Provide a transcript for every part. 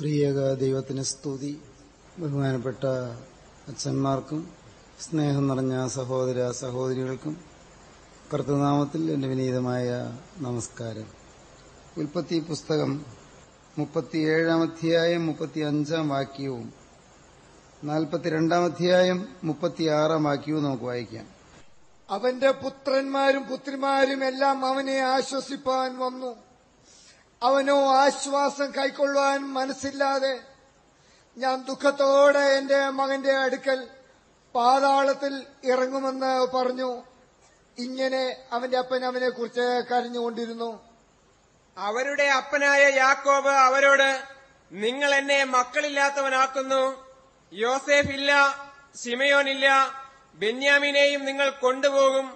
ത്രിയേക ദൈവത്തിന് സ്തുതി. ബഹുമാനപ്പെട്ട അച്ഛന്മാർക്കും സ്നേഹം നിറഞ്ഞ സഹോദര സഹോദരികൾക്കും കർത്തനാമത്തിൽ എന്റെ വിനീതമായ നമസ്കാരം. ഉൽപ്പത്തി പുസ്തകം മുപ്പത്തിയേഴാം അധ്യായം മുപ്പത്തിയഞ്ചാം വാക്യവും നാൽപ്പത്തിരണ്ടാം അധ്യായം മുപ്പത്തിയാറാം വാക്യവും നമുക്ക് വായിക്കാം. അവന്റെ പുത്രന്മാരും പുത്രിമാരും എല്ലാം അവനെ ആശ്വസിപ്പാൻ വന്നു. അവനോ ആശ്വാസം കൈക്കൊള്ളുവാൻ മനസ്സില്ലാതെ ഞാൻ ദുഃഖത്തോടെ എന്റെ മകന്റെ അടുക്കൽ പാതാളത്തിൽ ഇറങ്ങുമെന്ന് പറഞ്ഞു. ഇങ്ങനെ അവന്റെ അപ്പൻ അവനെ കുറിച്ച് കരഞ്ഞുകൊണ്ടിരുന്നു. അവരുടെ അപ്പനായ യാക്കോബ് അവരോട് നിങ്ങൾ എന്നെ മക്കളില്ലാത്തവനാക്കുന്നു. യോസേഫ് ഇല്ല സിമയോനില്ല ബെന്യാമിനെയും നിങ്ങൾ കൊണ്ടുപോകും.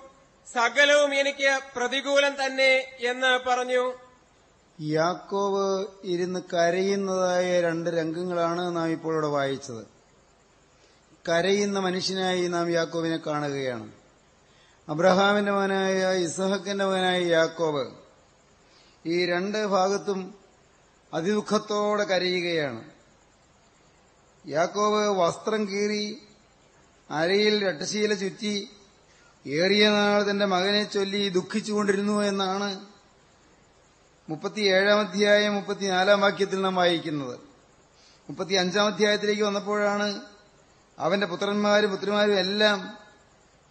സകലവും എനിക്ക് പ്രതികൂലം തന്നെ എന്ന് പറഞ്ഞു. യാക്കോവ് ഇരുന്ന് കരയുന്നതായ രണ്ട് രംഗങ്ങളാണ് നാം ഇപ്പോൾ ഇവിടെ വായിച്ചത്. കരയുന്ന മനുഷ്യനായി നാം യാക്കോവിനെ കാണുകയാണ്. അബ്രഹാമിന്റെ മകനായ ഇസഹക്കിന്റെ മകനായ യാക്കോവ് ഈ രണ്ട് ഭാഗത്തും അതിദുഃഖത്തോടെ കരയുകയാണ്. യാക്കോവ് വസ്ത്രം കീറി അരയിൽ രട്ടശീല ചുറ്റി ഏറിയ നാൾ തന്റെ മകനെ ചൊല്ലി ദുഃഖിച്ചുകൊണ്ടിരുന്നു എന്നാണ് മുപ്പത്തിയേഴാം അധ്യായം മുപ്പത്തിനാലാം വാക്യത്തിൽ നാം വായിക്കുന്നത്. മുപ്പത്തി അഞ്ചാം അധ്യായത്തിലേക്ക് വന്നപ്പോഴാണ് അവന്റെ പുത്രന്മാരും പുത്രിമാരും എല്ലാം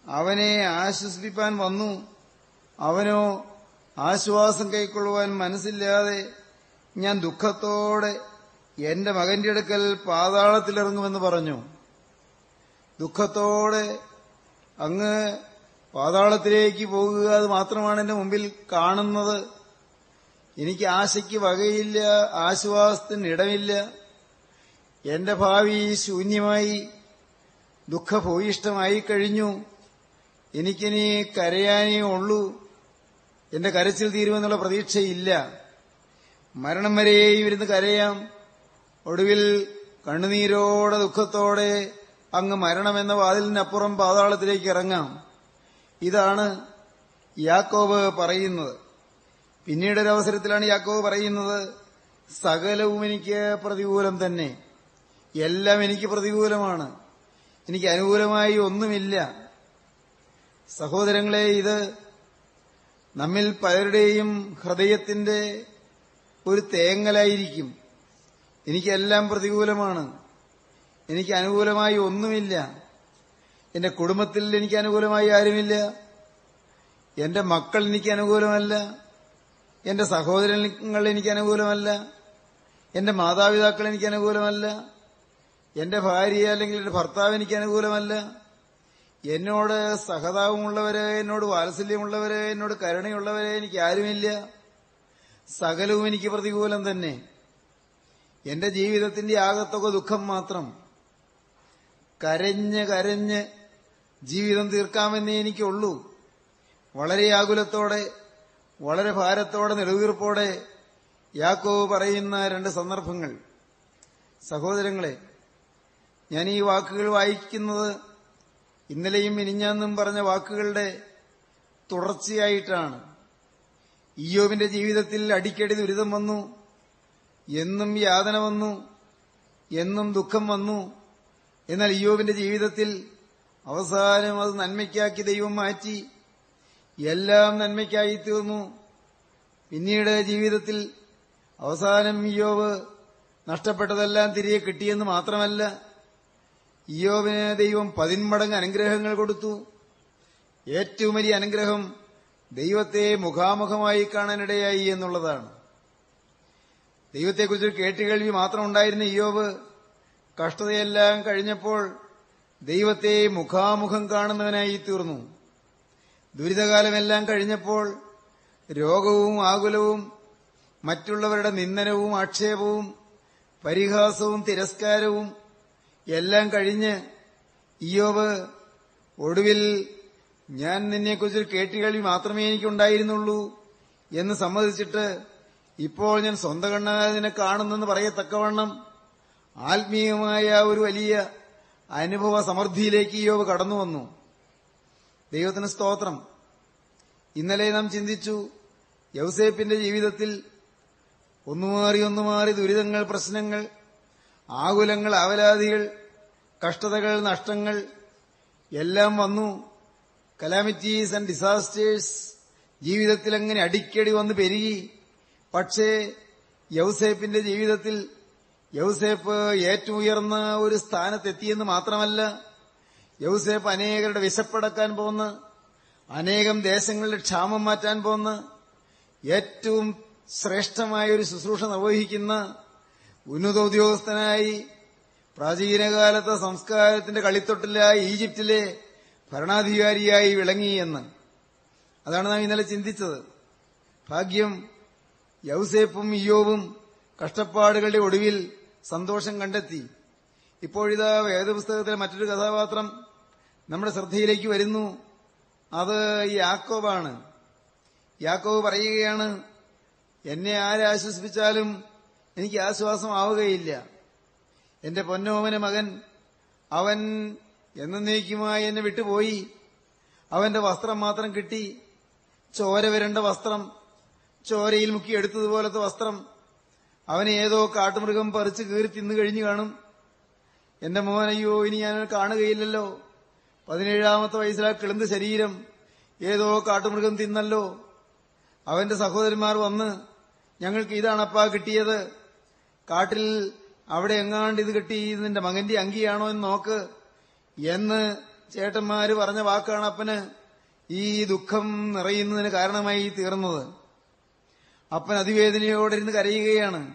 അവനെ ആശ്വസിപ്പിക്കാൻ വന്നു. അവനോ ആശ്വാസം കൈക്കൊള്ളുവാൻ മനസ്സില്ലാതെ ഞാൻ ദുഃഖത്തോടെ എന്റെ മകന്റെ അടുക്കൽ പാതാളത്തിലിറങ്ങുമെന്ന് പറഞ്ഞു. ദുഃഖത്തോടെ അങ്ങ് പാതാളത്തിലേക്ക് പോകുക അത് മാത്രമാണ് എന്റെ മുമ്പിൽ കാണുന്നത്. എനിക്ക് ആശയ്ക്ക് വകയില്ല ആശ്വാസത്തിന് ഇടമില്ല. എന്റെ ഭാവി ശൂന്യമായി ദുഃഖഭൂയിഷ്ടമായി കഴിഞ്ഞു എനിക്കിനി കരയാനേ ഉള്ളൂ. എന്റെ കരച്ചിൽ തീരുമെന്നുള്ള പ്രതീക്ഷയില്ല. മരണം വരെയും ഇരുന്ന് കരയാം. ഒടുവിൽ കണ്ണുനീരോടെ ദുഃഖത്തോടെ അങ്ങ് മരണമെന്ന വാതിലിനപ്പുറം പാതാളത്തിലേക്ക് ഇറങ്ങാം. ഇതാണ് യാക്കോബ് പറയുന്നത്. പിന്നീട് ഒരു അവസരത്തിലാണ് യാക്കോബ് പറയുന്നത് സകലവും എനിക്ക് പ്രതികൂലം തന്നെ. എല്ലാം എനിക്ക് പ്രതികൂലമാണ്. എനിക്ക് അനുകൂലമായി ഒന്നുമില്ല. സഹോദരങ്ങളെ ഇത് നമ്മിൽ പലരുടെയും ഹൃദയത്തിന്റെ ഒരു തേങ്ങലായിരിക്കും. എനിക്കെല്ലാം പ്രതികൂലമാണ്. എനിക്ക് അനുകൂലമായി ഒന്നുമില്ല. എന്റെ കുടുംബത്തിൽ എനിക്ക് അനുകൂലമായി ആരുമില്ല. എന്റെ മക്കൾ എനിക്ക് അനുകൂലമല്ല. എന്റെ സഹോദരങ്ങൾ എനിക്ക് അനുകൂലമല്ല. എന്റെ മാതാപിതാക്കൾ എനിക്ക് അനുകൂലമല്ല. എന്റെ ഭാര്യ അല്ലെങ്കിൽ എന്റെ ഭർത്താവ് എനിക്ക് അനുകൂലമല്ല. എന്നോട് സഹതാപമുള്ളവര് എന്നോട് വാത്സല്യമുള്ളവര് എന്നോട് കരുണയുള്ളവര് എനിക്ക് ആരുമില്ല. സകലവും എനിക്ക് പ്രതികൂലം തന്നെ. എന്റെ ജീവിതത്തിന്റെ ആകത്തൊക്കെ ദുഃഖം മാത്രം. കരഞ്ഞ് കരഞ്ഞ് ജീവിതം തീർക്കാമെന്നേ എനിക്കുള്ളൂ. വളരെ ആകുലത്തോടെ വളരെ ഭാരത്തോടെ നിലവീർപ്പോടെ യാക്കോവ് പറയുന്ന രണ്ട് സന്ദർഭങ്ങൾ. സഹോദരങ്ങളെ ഞാൻ ഈ വാക്കുകൾ വായിക്കുന്നത് ഇന്നലെയും ഇനിഞ്ഞാന്നും പറഞ്ഞ വാക്കുകളുടെ തുടർച്ചയായിട്ടാണ്. ഇയോബിന്റെ ജീവിതത്തിൽ അടിക്കടി ദുരിതം വന്നു എന്നും യാതന വന്നു എന്നും ദുഃഖം വന്നു. എന്നാൽ ഇയോബിന്റെ ജീവിതത്തിൽ അവസാനം അത് നന്മയ്ക്കാക്കി ദൈവം മാറ്റി എല്ലാം നന്മയ്ക്കായി തീർന്നു. പിന്നീട് ജീവിതത്തിൽ അവസാനം ഇയോവ് നഷ്ടപ്പെട്ടതെല്ലാം തിരികെ കിട്ടിയെന്ന് മാത്രമല്ല ഇയോവിന് ദൈവം പതിന്മടങ്ങ് അനുഗ്രഹങ്ങൾ കൊടുത്തു. ഏറ്റവും വലിയ അനുഗ്രഹം ദൈവത്തെ മുഖാമുഖമായി കാണാനിടയായി എന്നുള്ളതാണ്. ദൈവത്തെക്കുറിച്ച് കേട്ടുകേൾവി മാത്രം ഉണ്ടായിരുന്ന ഇയോവ് കഷ്ടതയെല്ലാം കഴിഞ്ഞപ്പോൾ ദൈവത്തെ മുഖാമുഖം കാണുന്നവനായി തീർന്നു. ദുരിതകാലമെല്ലാം കഴിഞ്ഞപ്പോൾ രോഗവും ആകുലവും മറ്റുള്ളവരുടെ നിന്ദനവും ആക്ഷേപവും പരിഹാസവും തിരസ്കാരവും എല്ലാം കഴിഞ്ഞ് ഇയോവ് ഒടുവിൽ ഞാൻ നിന്നെക്കുറിച്ചൊരു കേട്ടുകേൾവി മാത്രമേ എനിക്കുണ്ടായിരുന്നുള്ളൂ എന്ന് സമ്മതിച്ചിട്ട് ഇപ്പോൾ ഞാൻ സ്വന്തം നിന്നെ കാണുന്നെന്ന് പറയത്തക്കവണ്ണം ആത്മീയമായ ഒരു വലിയ അനുഭവ സമൃദ്ധിയിലേക്ക് ഇയോബ് കടന്നു വന്നു ദൈവത്തിന് സ്തോത്രം. ഇന്നലെ നാം ചിന്തിച്ചു യൗസേപ്പിന്റെ ജീവിതത്തിൽ ഒന്നുമാറി ഒന്നുമാറി ദുരിതങ്ങൾ പ്രശ്നങ്ങൾ ആകുലങ്ങൾ അവലാദികൾ കഷ്ടതകൾ നഷ്ടങ്ങൾ എല്ലാം വന്നു. കലാമിറ്റീസ് ആൻഡ് ഡിസാസ്റ്റേഴ്സ് ജീവിതത്തിൽ അങ്ങനെ അടിക്കടി വന്ന് പെരുകി. പക്ഷേ യൗസേപ്പിന്റെ ജീവിതത്തിൽ യൗസേപ്പ് ഏറ്റവും ഉയർന്ന ഒരു സ്ഥാനത്തെത്തിയെന്ന് മാത്രമല്ല യൗസേപ്പ് അനേകരുടെ വിശപ്പടക്കാൻ പോന്ന് അനേകം ദേശങ്ങളുടെ ക്ഷാമം മാറ്റാൻ പോന്ന് ഏറ്റവും ശ്രേഷ്ഠമായ ഒരു ശുശ്രൂഷ നിർവഹിക്കുന്ന ഉന്നത ഉദ്യോഗസ്ഥനായി പ്രാചീനകാലത്തെ സംസ്കാരത്തിന്റെ കളിത്തൊട്ടിലായി ഈജിപ്തിലെ ഭരണാധികാരിയായി വിളങ്ങി എന്ന്. അതാണ് നാം ഇന്നലെ ചിന്തിച്ചത്. ഭാഗ്യം യൗസേപ്പും ഇയോവും കഷ്ടപ്പാടുകളുടെ ഒടുവിൽ സന്തോഷം കണ്ടെത്തി. ഇപ്പോഴിതാ വേദപുസ്തകത്തിലെ മറ്റൊരു കഥാപാത്രം നമ്മുടെ ശ്രദ്ധയിലേക്ക് വരുന്നു. അത് യാക്കോബാണ്. യാക്കോബ് പറയുകയാണ് എന്നെ ആരാശ്വസിപ്പിച്ചാലും എനിക്ക് ആശ്വാസം ആവുകയില്ല എന്റെ പൊന്നോമന മകൻ അവൻ എന്നേക്കുമായി എന്നെ വിട്ടുപോയി. അവന്റെ വസ്ത്രം മാത്രം കിട്ടി. ചോര വരേണ്ട വസ്ത്രം ചോരയിൽ മുക്കി എടുത്തതുപോലത്തെ വസ്ത്രം. അവനെ ഏതോ കാട്ടുമൃഗം പറിച്ച് കീറി തിന്നു കഴിഞ്ഞു കാണും. എന്റെ മോനയ്യോ ഇനി ഞാൻ കാണുകയില്ലല്ലോ. പതിനേഴാമത്തെ വയസ്സിലാ കിളിന്ത് ശരീരം. ഏതോ കാട്ടുമൃഗം തിന്നല്ലോ. അവന്റെ സഹോദരന്മാർ വന്ന് ഞങ്ങൾക്ക് ഇതാണപ്പാ കിട്ടിയത്. കാട്ടിൽ അവിടെ എങ്ങാണ്ട് ഇത് കിട്ടി നിന്റെ മകന്റെ അങ്കിയാണോ എന്ന് നോക്ക്. എന്ന് ചേട്ടന്മാര് പറഞ്ഞ വാക്കാണ് അപ്പന് ഈ ദുഃഖം നിറയുന്നതിന് കാരണമായി തീർന്നത്. അപ്പൻ അതിവേദനയോടെ ഇരുന്ന് കരയുകയാണ്.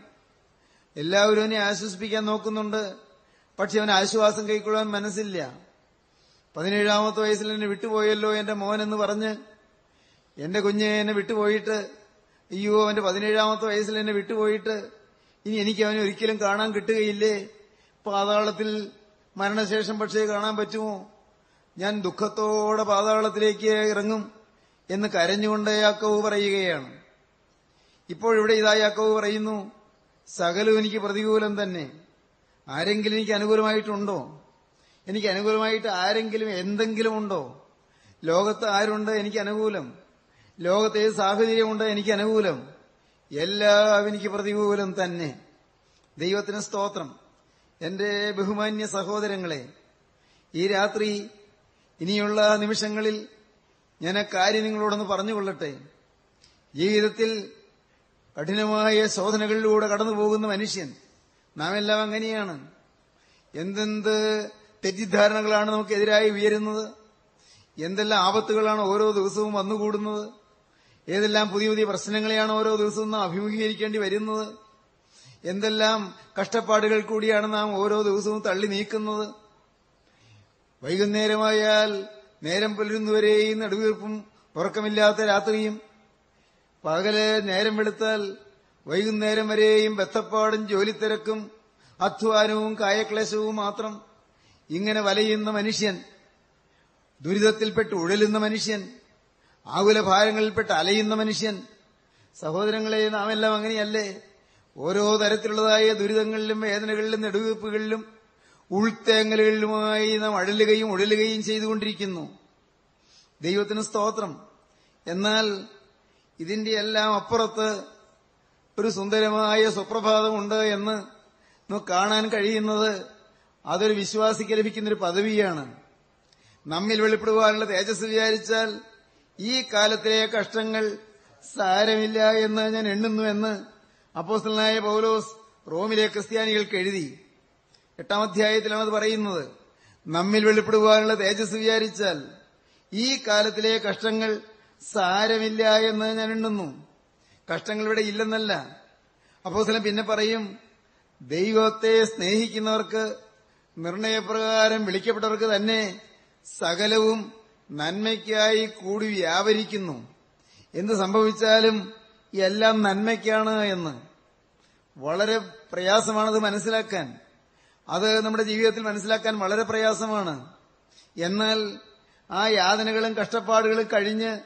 എല്ലാവരും അവനെ ആശ്വസിപ്പിക്കാൻ നോക്കുന്നുണ്ട്. പക്ഷെ അവന് ആശ്വാസം കൈക്കൊള്ളാൻ മനസ്സില്ല. പതിനേഴാമത്തെ വയസ്സിൽ എന്നെ വിട്ടുപോയല്ലോ എന്റെ മോൻ എന്ന് പറഞ്ഞ് എന്റെ കുഞ്ഞ് എന്നെ വിട്ടുപോയിട്ട് അയ്യോ അവന്റെ പതിനേഴാമത്തെ വയസ്സിൽ എന്നെ വിട്ടുപോയിട്ട് ഇനി എനിക്ക് അവനെ ഒരിക്കലും കാണാൻ കിട്ടുകയില്ലേ? പാതാളത്തിൽ മരണശേഷം പക്ഷേ കാണാൻ പറ്റുമോ? ഞാൻ ദുഃഖത്തോടെ പാതാളത്തിലേക്ക് ഇറങ്ങും എന്ന് കരഞ്ഞുകൊണ്ട് യാക്കവ് പറയുകയാണ്. ഇപ്പോഴിവിടെ ഇതാ യാക്കവ് പറയുന്നു സകലും എനിക്ക് പ്രതികൂലം തന്നെ. ആരെങ്കിലും എനിക്ക് അനുകൂലമായിട്ടുണ്ടോ? എനിക്ക് അനുകൂലമായിട്ട് ആരെങ്കിലും എന്തെങ്കിലും ഉണ്ടോ? ലോകത്ത് ആരുണ്ട് എനിക്ക് അനുകൂലം? ലോകത്ത് ഏത് സാഹചര്യമുണ്ട് എനിക്ക് അനുകൂലം? എല്ലാം എനിക്ക് പ്രതികൂലം തന്നെ. ദൈവത്തിന് സ്തോത്രം. എന്റെ ബഹുമാന്യ സഹോദരങ്ങളെ ഈ രാത്രി ഇനിയുള്ള നിമിഷങ്ങളിൽ ഞാൻ ആ കാര്യം നിങ്ങളോടൊന്ന് പറഞ്ഞുകൊള്ളട്ടെ. ജീവിതത്തിൽ കഠിനമായ ശോധനകളിലൂടെ കടന്നുപോകുന്ന മനുഷ്യൻ നാം എല്ലാം അങ്ങനെയാണ്. എന്തെന്ത് തെറ്റിദ്ധാരണകളാണ് നമുക്കെതിരായി ഉയരുന്നത്. എന്തെല്ലാം ആപത്തുകളാണ് ഓരോ ദിവസവും വന്നുകൂടുന്നത്. ഏതെല്ലാം പുതിയ പുതിയ പ്രശ്നങ്ങളെയാണ് ഓരോ ദിവസവും നാം അഭിമുഖീകരിക്കേണ്ടി വരുന്നത്. എന്തെല്ലാം കഷ്ടപ്പാടുകൾ കൂടിയാണ് നാം ഓരോ ദിവസവും തള്ളി നീക്കുന്നത്. വൈകുന്നേരമായാൽ നേരം പുലരുന്നവരെയും നടുവീർപ്പും ഉറക്കമില്ലാത്ത രാത്രിയും. പകൽ നേരം വെളുത്താൽ വൈകുന്നേരം വരെയും ബത്തപ്പാടും ജോലിത്തിരക്കും അധ്വാനവും കായക്ലേശവും മാത്രം. ഇങ്ങനെ വലയുന്ന മനുഷ്യൻ ദുരിതത്തിൽപ്പെട്ട് ഉഴലുന്ന മനുഷ്യൻ ആകുലഭാരങ്ങളിൽപ്പെട്ട് അലയുന്ന മനുഷ്യൻ സഹോദരങ്ങളെ നാം എല്ലാം അങ്ങനെയല്ലേ? ഓരോ തരത്തിലുള്ളതായ ദുരിതങ്ങളിലും വേദനകളിലും നെടുവീർപ്പുകളിലും ഉൾത്തേങ്ങലുകളിലുമായി നാം അഴലുകയും ഉഴലുകയും ചെയ്തുകൊണ്ടിരിക്കുന്നു. ദൈവത്തിന് സ്തോത്രം. എന്നാൽ ഇതിന്റെ എല്ലാം അപ്പുറത്ത് ഒരു സുന്ദരമായ സുപ്രഭാതമുണ്ട് എന്ന് നമുക്ക് കാണാൻ കഴിയുന്നത് അതൊരു വിശ്വാസിക്ക് ലഭിക്കുന്നൊരു പദവിയാണ്. നമ്മിൽ വെളിപ്പെടുവാനുള്ള തേജസ് വിചാരിച്ചാൽ ഈ കാലത്തിലെ കഷ്ടങ്ങൾ സാരമില്ല എന്ന് ഞാൻ എണ്ണുന്നുവെന്ന് അപ്പോസ്റ്റലായ പൗലോസ് റോമിലെ ക്രിസ്ത്യാനികൾക്ക് എഴുതി. എട്ടാം അധ്യായത്തിലാണ് അത് പറയുന്നത് നമ്മിൽ വെളിപ്പെടുവാനുള്ള തേജസ് വിചാരിച്ചാൽ ഈ കാലത്തിലെ കഷ്ടങ്ങൾ സാരമില്ല എന്ന് ഞാൻ എണ്ണുന്നു. കഷ്ടങ്ങൾ ഇവിടെ ഇല്ലെന്നല്ല. അപ്പോസ്തലൻ പിന്നെ പറയും ദൈവത്തെ സ്നേഹിക്കുന്നവർക്ക് നിർണയപ്രകാരം വിളിക്കപ്പെട്ടവർക്ക് തന്നെ സകലവും നന്മയ്ക്കായി കൂടി വ്യാപരിക്കുന്നു. എന്ത് സംഭവിച്ചാലും എല്ലാം നന്മയ്ക്കാണ് എന്ന്. വളരെ പ്രയാസമാണത് മനസ്സിലാക്കാൻ. അത് നമ്മുടെ ജീവിതത്തിൽ മനസ്സിലാക്കാൻ വളരെ പ്രയാസമാണ്. എന്നാൽ ആ യാതനകളും കഷ്ടപ്പാടുകളും കഴിഞ്ഞ്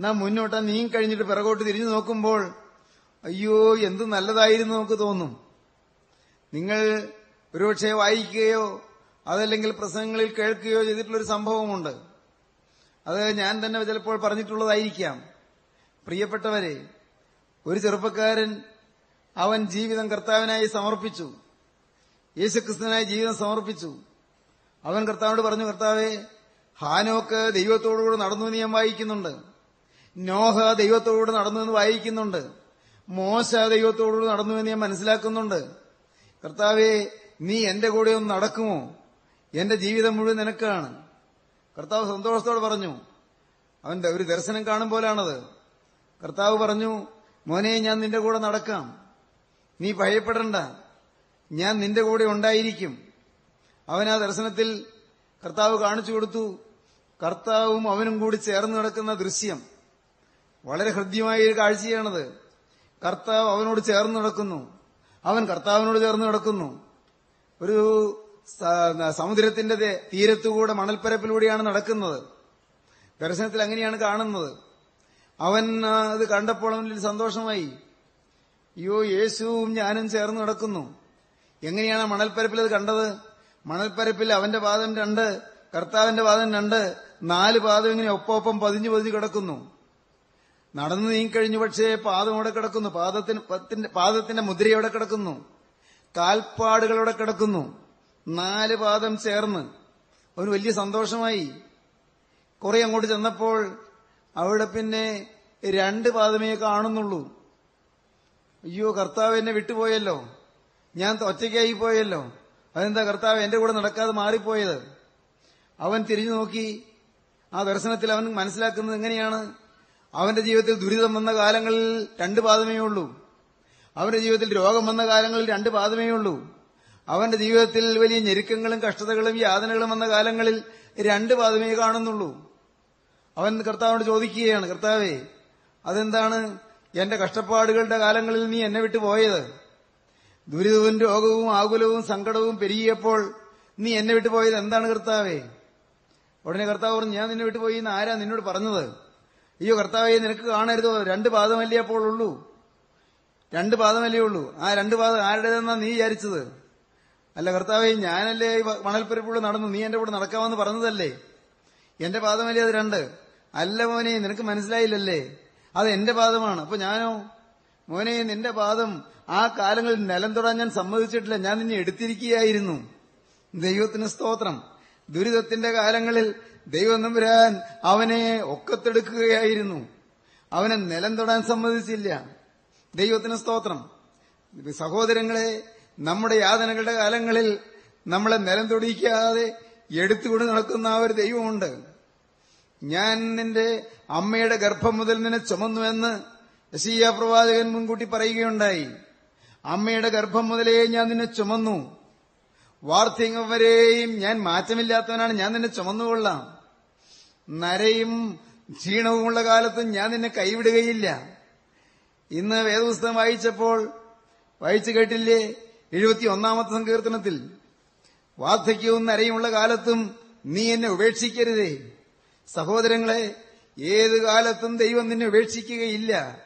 നാം മുന്നോട്ട് കഴിഞ്ഞിട്ട് പിറകോട്ട് തിരിഞ്ഞു നോക്കുമ്പോൾ അയ്യോ എന്ത് നല്ലതായിരുന്നു നമുക്ക് തോന്നും. നിങ്ങൾ ഒരുപക്ഷെ വായിക്കുകയോ അതല്ലെങ്കിൽ പ്രസംഗങ്ങളിൽ കേൾക്കുകയോ ചെയ്തിട്ടുള്ളൊരു സംഭവമുണ്ട്. അത് ഞാൻ തന്നെ ചിലപ്പോൾ പറഞ്ഞിട്ടുള്ളതായിരിക്കാം. പ്രിയപ്പെട്ടവരെ ഒരു ചെറുപ്പക്കാരൻ അവൻ ജീവിതം കർത്താവിനായി സമർപ്പിച്ചു. യേശുക്രിസ്തുവിനായി ജീവിതം സമർപ്പിച്ചു. അവൻ കർത്താവിനോട് പറഞ്ഞു കർത്താവെ ഹാനോക്ക് ദൈവത്തോടുകൂടെ നടന്നു എന്ന് ഞാൻ വായിക്കുന്നുണ്ട്. നോഹ ദൈവത്തോടുകൂടെ നടന്നു എന്ന് വായിക്കുന്നുണ്ട്. മോശ ദൈവത്തോടുകൂടെ നടന്നു എന്ന് ഞാൻ മനസ്സിലാക്കുന്നുണ്ട്. കർത്താവെ നീ എന്റെ കൂടെ ഒന്ന് നടക്കുമോ? എന്റെ ജീവിതം മുഴുവൻ നിനക്കാണ്. കർത്താവ് സന്തോഷത്തോടെ പറഞ്ഞു അവന്റെ ഒരു ദർശനം കാണും പോലാണത്. കർത്താവ് പറഞ്ഞു മോനെ ഞാൻ നിന്റെ കൂടെ നടക്കാം. നീ ഭയപ്പെടണ്ട. ഞാൻ നിന്റെ കൂടെ ഉണ്ടായിരിക്കും. അവൻ ആ ദർശനത്തിൽ കർത്താവ് കാണിച്ചു കൊടുത്തു. കർത്താവും അവനും കൂടി ചേർന്ന് നടക്കുന്ന ദൃശ്യം. വളരെ ഹൃദ്യമായ ഒരു കാഴ്ചയാണത്. കർത്താവ് അവനോട് ചേർന്ന് നടക്കുന്നു. അവൻ കർത്താവിനോട് ചേർന്ന് നടക്കുന്നു. ഒരു സമുദ്രത്തിന്റെ തീരത്തുകൂടെ മണൽപ്പരപ്പിലൂടെയാണ് നടക്കുന്നത്. ദർശനത്തിൽ അങ്ങനെയാണ് കാണുന്നത്. അവൻ അത് കണ്ടപ്പോൾ അവനിൽ സന്തോഷമായി. അയ്യോ യേശുവും ഞാനും ചേർന്ന് നടക്കുന്നു. എങ്ങനെയാണ് മണൽപ്പരപ്പിൽ അത് കണ്ടത്? മണൽപ്പരപ്പിൽ അവന്റെ പാദം രണ്ട് കർത്താവിന്റെ പാദം രണ്ട് നാല് പാദം ഇങ്ങനെ ഒപ്പം പതിഞ്ഞു പതിഞ്ഞു കിടക്കുന്നു. നടന്നു നീങ്ങിക്കഴിഞ്ഞു പക്ഷേ പാദം അവിടെ കിടക്കുന്നു. പാദത്തിന് പാദത്തിന്റെ മുദ്ര അവിടെ കിടക്കുന്നു. കാൽപ്പാടുകൾ അവിടെ കിടക്കുന്നു. നാല് പാദം ചേർന്ന്. അവന് വലിയ സന്തോഷമായി. കുറെ അങ്ങോട്ട് ചെന്നപ്പോൾ അവിടെ പിന്നെ രണ്ട് പാദമേ കാണുന്നുള്ളൂ. അയ്യോ കർത്താവ് എന്നെ വിട്ടുപോയല്ലോ. ഞാൻ ഒറ്റയ്ക്കായി പോയല്ലോ. അതെന്താ കർത്താവ് എന്റെ കൂടെ നടക്കാതെ മാറിപ്പോയത്? അവൻ തിരിഞ്ഞു നോക്കി. ആ ദർശനത്തിൽ അവൻ മനസ്സിലാക്കുന്നത് എങ്ങനെയാണ്? അവന്റെ ജീവിതത്തിൽ ദുരിതം വന്ന കാലങ്ങളിൽ രണ്ട് പാദമേ ഉള്ളൂ. അവന്റെ ജീവിതത്തിൽ രോഗം വന്ന കാലങ്ങളിൽ രണ്ട് പാദമേ ഉള്ളൂ. അവന്റെ ജീവിതത്തിൽ വലിയ ഞെരുക്കങ്ങളും കഷ്ടതകളും യാതനകളും വന്ന കാലങ്ങളിൽ രണ്ട് പാദമേ കാണുന്നുള്ളൂ. അവൻ കർത്താവിനോട് ചോദിക്കുകയാണ് കർത്താവേ അതെന്താണ് എന്റെ കഷ്ടപ്പാടുകളുടെ കാലങ്ങളിൽ നീ എന്നെ വിട്ടു പോയത്? ദുരിതവും രോഗവും ആകുലവും സങ്കടവും പെരുകിയപ്പോൾ നീ എന്നെ വിട്ടു പോയത് എന്താണ് കർത്താവേ? ഉടനെ കർത്താവ് പറഞ്ഞു ഞാൻ നിന്നെ വിട്ടു പോയി എന്ന് ആരാ നിന്നോട് പറഞ്ഞത്? അയ്യോ കർത്താവെ നിനക്ക് കാണരുതോ? രണ്ട് പാദമല്ലേ അപ്പോൾ ഉള്ളൂ. രണ്ട് പാദമല്ലേ ഉള്ളൂ. ആ രണ്ട് പാദം ആരുടേതെന്നാ നീ വിചാരിച്ചത്? അല്ല കർത്താവേ ഞാനല്ലേ ഈ മണൽപ്പരപ്പുള്ള നടന്നു നീ എന്റെ കൂടെ നടക്കാമെന്ന് പറഞ്ഞതല്ലേ? എന്റെ പാദമല്ലേ അത് രണ്ട്? അല്ല മോനെ നിനക്ക് മനസ്സിലായില്ലല്ലേ? അത് എന്റെ പാദമാണ്. അപ്പൊ ഞാനോ? മോനെ നിന്റെ പാദം ആ കാലങ്ങളിൽ നിലം തൊടാൻ ഞാൻ സമ്മതിച്ചിട്ടില്ല. ഞാൻ നിന്നെ എടുത്തിരിക്കുകയായിരുന്നു. ദൈവത്തിന് സ്തോത്രം. ദുരിതത്തിന്റെ കാലങ്ങളിൽ ദൈവം നമ്പുരാൻ അവനെ ഒക്കത്തെടുക്കുകയായിരുന്നു. അവനെ നിലം തൊടാൻ സമ്മതിച്ചില്ല. ദൈവത്തിന് സ്തോത്രം. സഹോദരങ്ങളെ നമ്മുടെ യാതനകളുടെ കാലങ്ങളിൽ നമ്മളെ നിലം തൊടിക്കാതെ എടുത്തുകൊണ്ട് നടക്കുന്ന ആ ഒരു ദൈവമുണ്ട്. ഞാൻ നിന്റെ അമ്മയുടെ ഗർഭം മുതൽ നിന്നെ ചുമന്നുവെന്ന് യശീയ പ്രവാചകൻ മുൻകൂട്ടി പറയുകയുണ്ടായി. അമ്മയുടെ ഗർഭം മുതലേ ഞാൻ നിന്നെ ചുമന്നു. വാർദ്ധക്യം വരെയും ഞാൻ മാറ്റമില്ലാത്തവനാണ് ഞാൻ നിന്നെ ചുമന്നുകൊള്ളാം. നരയും ക്ഷീണവുമുള്ള കാലത്തും ഞാൻ നിന്നെ കൈവിടുകയില്ല. ഇന്ന് വേദപുസ്തകം വായിച്ചപ്പോൾ വായിച്ചു കേട്ടില്ലേ? എഴുപത്തി ഒന്നാമത്തെ സങ്കീർത്തനത്തിൽ വാർദ്ധക്യവും നരയുമുള്ള കാലത്തും നീ എന്നെ ഉപേക്ഷിക്കരുതേ. സഹോദരങ്ങളെ ഏത് കാലത്തും ദൈവം നിന്നെ ഉപേക്ഷിക്കുകയില്ല.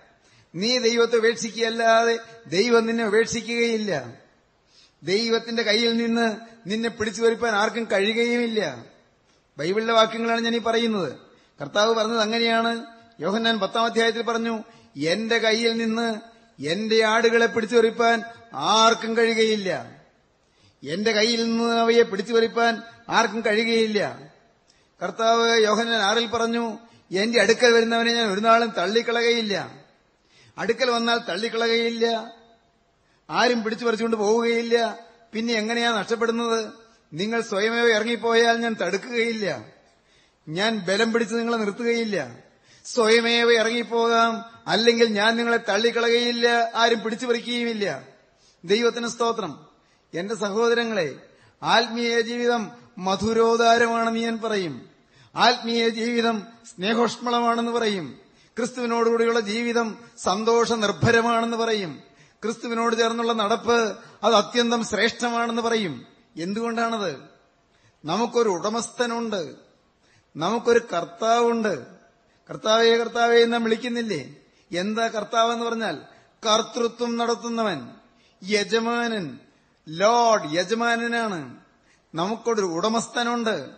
നീ ദൈവത്തെ ഉപേക്ഷിക്കുകയല്ലാതെ ദൈവം നിന്നെ ഉപേക്ഷിക്കുകയില്ല. ദൈവത്തിന്റെ കയ്യിൽ നിന്ന് നിന്നെ പിടിച്ചു വരുപ്പാൻ ആർക്കും കഴിയുകയുമില്ല. ബൈബിളിലെ വാക്യങ്ങളാണ് ഞാൻ ഈ പറയുന്നത്. കർത്താവ് പറഞ്ഞത് അങ്ങനെയാണ്. യോഹന്നാൻ പത്താം അധ്യായത്തിൽ പറഞ്ഞു എന്റെ കയ്യിൽ നിന്ന് എന്റെ ആടുകളെ പിടിച്ചു വരിപ്പാൻ ആർക്കും കഴിയുകയില്ല. എന്റെ കയ്യിൽ നിന്ന് അവയെ പിടിച്ചു വരിപ്പാൻ ആർക്കും കഴിയുകയില്ല. കർത്താവ് യോഹനൻ ആറിൽ പറഞ്ഞു എന്റെ അടുക്കൽ വരുന്നവനെ ഞാൻ ഒരു നാളും തള്ളിക്കളകയില്ല. അടുക്കൽ വന്നാൽ തള്ളിക്കളകയില്ല. ആരും പിടിച്ചു പറിച്ചുകൊണ്ട് പോവുകയില്ല. പിന്നെ എങ്ങനെയാ നഷ്ടപ്പെടുന്നത്? നിങ്ങൾ സ്വയമേവ ഇറങ്ങിപ്പോയാൽ ഞാൻ തടുക്കുകയില്ല. ഞാൻ ബലം പിടിച്ച് നിങ്ങളെ നിർത്തുകയില്ല. സ്വയമേവ ഇറങ്ങിപ്പോകാം. അല്ലെങ്കിൽ ഞാൻ നിങ്ങളെ തള്ളിക്കളകയില്ല ആരും പിടിച്ചു പറിക്കുകയുമില്ല ദൈവത്തിന് സ്തോത്രം. എന്റെ സഹോദരങ്ങളെ ആത്മീയ ജീവിതം മധുരോദാരമാണെന്ന് ഞാൻ പറയും. ആത്മീയ ജീവിതം സ്നേഹോഷ്മളമാണെന്ന് പറയും. ക്രിസ്തുവിനോടുകൂടിയുള്ള ജീവിതം സന്തോഷ നിർഭരമാണെന്ന് പറയും. ക്രിസ്തുവിനോട് ചേർന്നുള്ള നടപ്പ് അത് അത്യന്തം ശ്രേഷ്ഠമാണെന്ന് പറയും. എന്തുകൊണ്ടാണത്? നമുക്കൊരു ഉടമസ്ഥനുണ്ട്. നമുക്കൊരു കർത്താവുണ്ട്. കർത്താവേ കർത്താവേ എന്ന് വിളിക്കുന്നില്ലേ? എന്താ കർത്താവ് എന്ന് പറഞ്ഞാൽ കർത്തൃത്വം നടത്തുന്നവൻ യജമാനൻ ലോഡ് യജമാനനാണ്. നമുക്കൊരു ഉടമസ്ഥനുണ്ട്